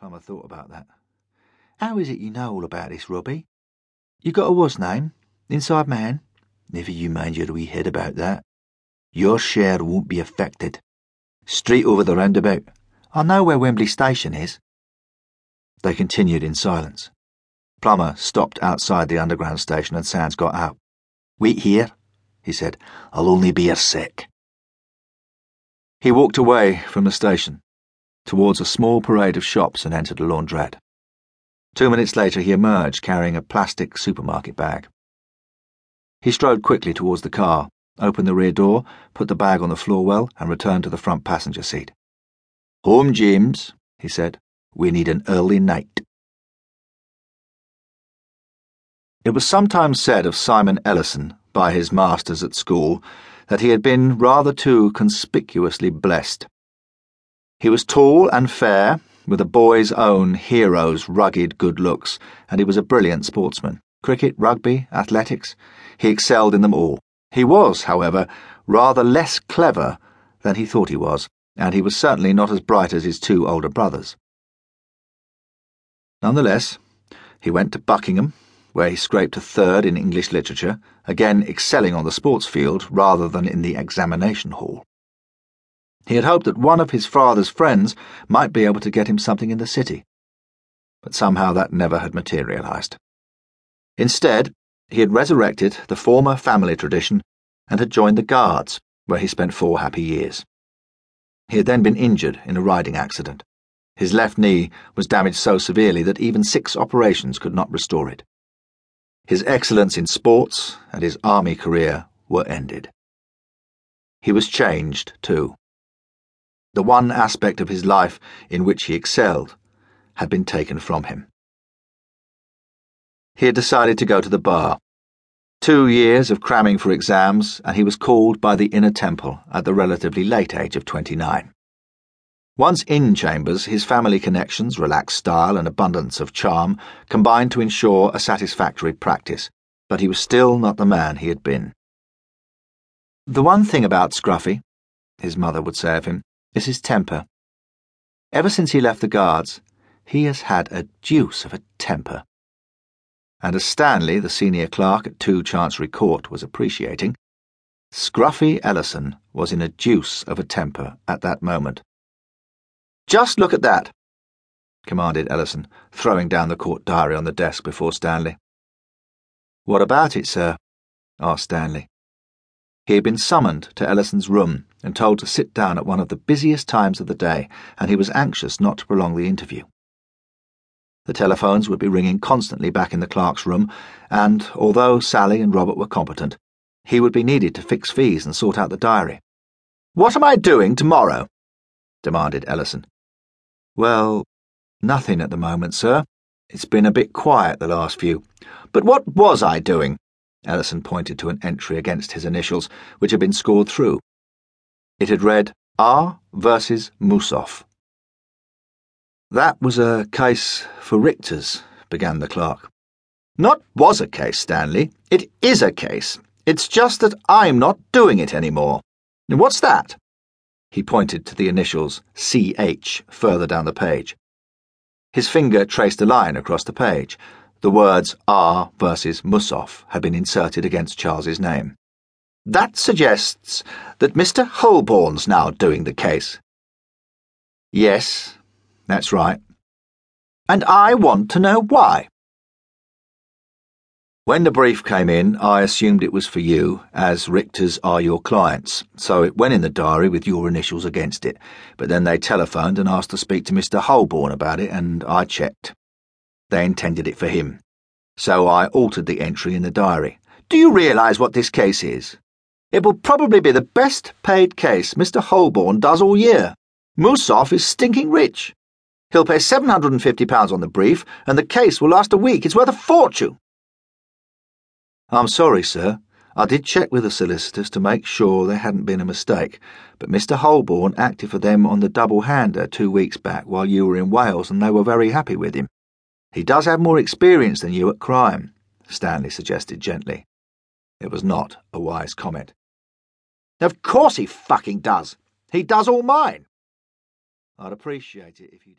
Plummer thought about that. How is it you know all about this, Robbie? You got a was name? Inside man? Never you mind your wee head about that. Your share won't be affected. Straight over the roundabout. I know where Wembley Station is. They continued in silence. Plummer stopped outside the underground station and Sands got out. Wait here, he said. I'll only be a sec. He walked away from the station, towards a small parade of shops and entered a laundrette. Two minutes later, he emerged carrying a plastic supermarket bag. He strode quickly towards the car, opened the rear door, put the bag on the floor well, and returned to the front passenger seat. Home, James, he said. We need an early night. It was sometimes said of Simon Ellison by his masters at school that he had been rather too conspicuously blessed. He was tall and fair, with a boy's own hero's rugged good looks, and he was a brilliant sportsman. Cricket, rugby, athletics, he excelled in them all. He was, however, rather less clever than he thought he was, and he was certainly not as bright as his two older brothers. Nonetheless, he went to Buckingham, where he scraped a third in English literature, again excelling on the sports field rather than in the examination hall. He had hoped that one of his father's friends might be able to get him something in the city, but somehow that never had materialized. Instead, he had resurrected the former family tradition and had joined the Guards, where he spent four happy years. He had then been injured in a riding accident. His left knee was damaged so severely that even six operations could not restore it. His excellence in sports and his army career were ended. He was changed, too. The one aspect of his life in which he excelled had been taken from him. He had decided to go to the bar. Two years of cramming for exams, and he was called by the Inner Temple at the relatively late age of 29. Once in chambers, his family connections, relaxed style, and abundance of charm combined to ensure a satisfactory practice, but he was still not the man he had been. The one thing about Scruffy, his mother would say of him, is his temper. Ever since he left the Guards, he has had a deuce of a temper. And as Stanley, the senior clerk at 2 Chancery Court, was appreciating, Scruffy Ellison was in a deuce of a temper at that moment. Just look at that, commanded Ellison, throwing down the court diary on the desk before Stanley. What about it, sir? asked Stanley. He had been summoned to Ellison's room and told to sit down at one of the busiest times of the day, and he was anxious not to prolong the interview. The telephones would be ringing constantly back in the clerk's room, and although Sally and Robert were competent, he would be needed to fix fees and sort out the diary. What am I doing tomorrow? demanded Ellison. Well, nothing at the moment, sir. It's been a bit quiet the last few. But what was I doing? Ellison pointed to an entry against his initials, which had been scored through. It had read R versus Musoff. That was a case for Richter's, began the clerk. Not was a case, Stanley. It is a case. It's just that I'm not doing it anymore. What's that? He pointed to the initials CH further down the page. His finger traced a line across the page. The words R versus Musoff had been inserted against Charles's name. That suggests that Mr. Holborne's now doing the case. Yes, that's right. And I want to know why. When the brief came in, I assumed it was for you, as Richters are your clients, so it went in the diary with your initials against it. But then they telephoned and asked to speak to Mr. Holborne about it, and I checked. They intended it for him. So I altered the entry in the diary. Do you realise what this case is? It will probably be the best paid case Mr. Holborne does all year. Musoff is stinking rich. He'll pay £750 on the brief, and the case will last a week. It's worth a fortune. I'm sorry, sir. I did check with the solicitors to make sure there hadn't been a mistake, but Mr. Holborne acted for them on the double hander two weeks back while you were in Wales, and they were very happy with him. He does have more experience than you at crime, Stanley suggested gently. It was not a wise comment. Of course he fucking does. He does all mine. I'd appreciate it if you did.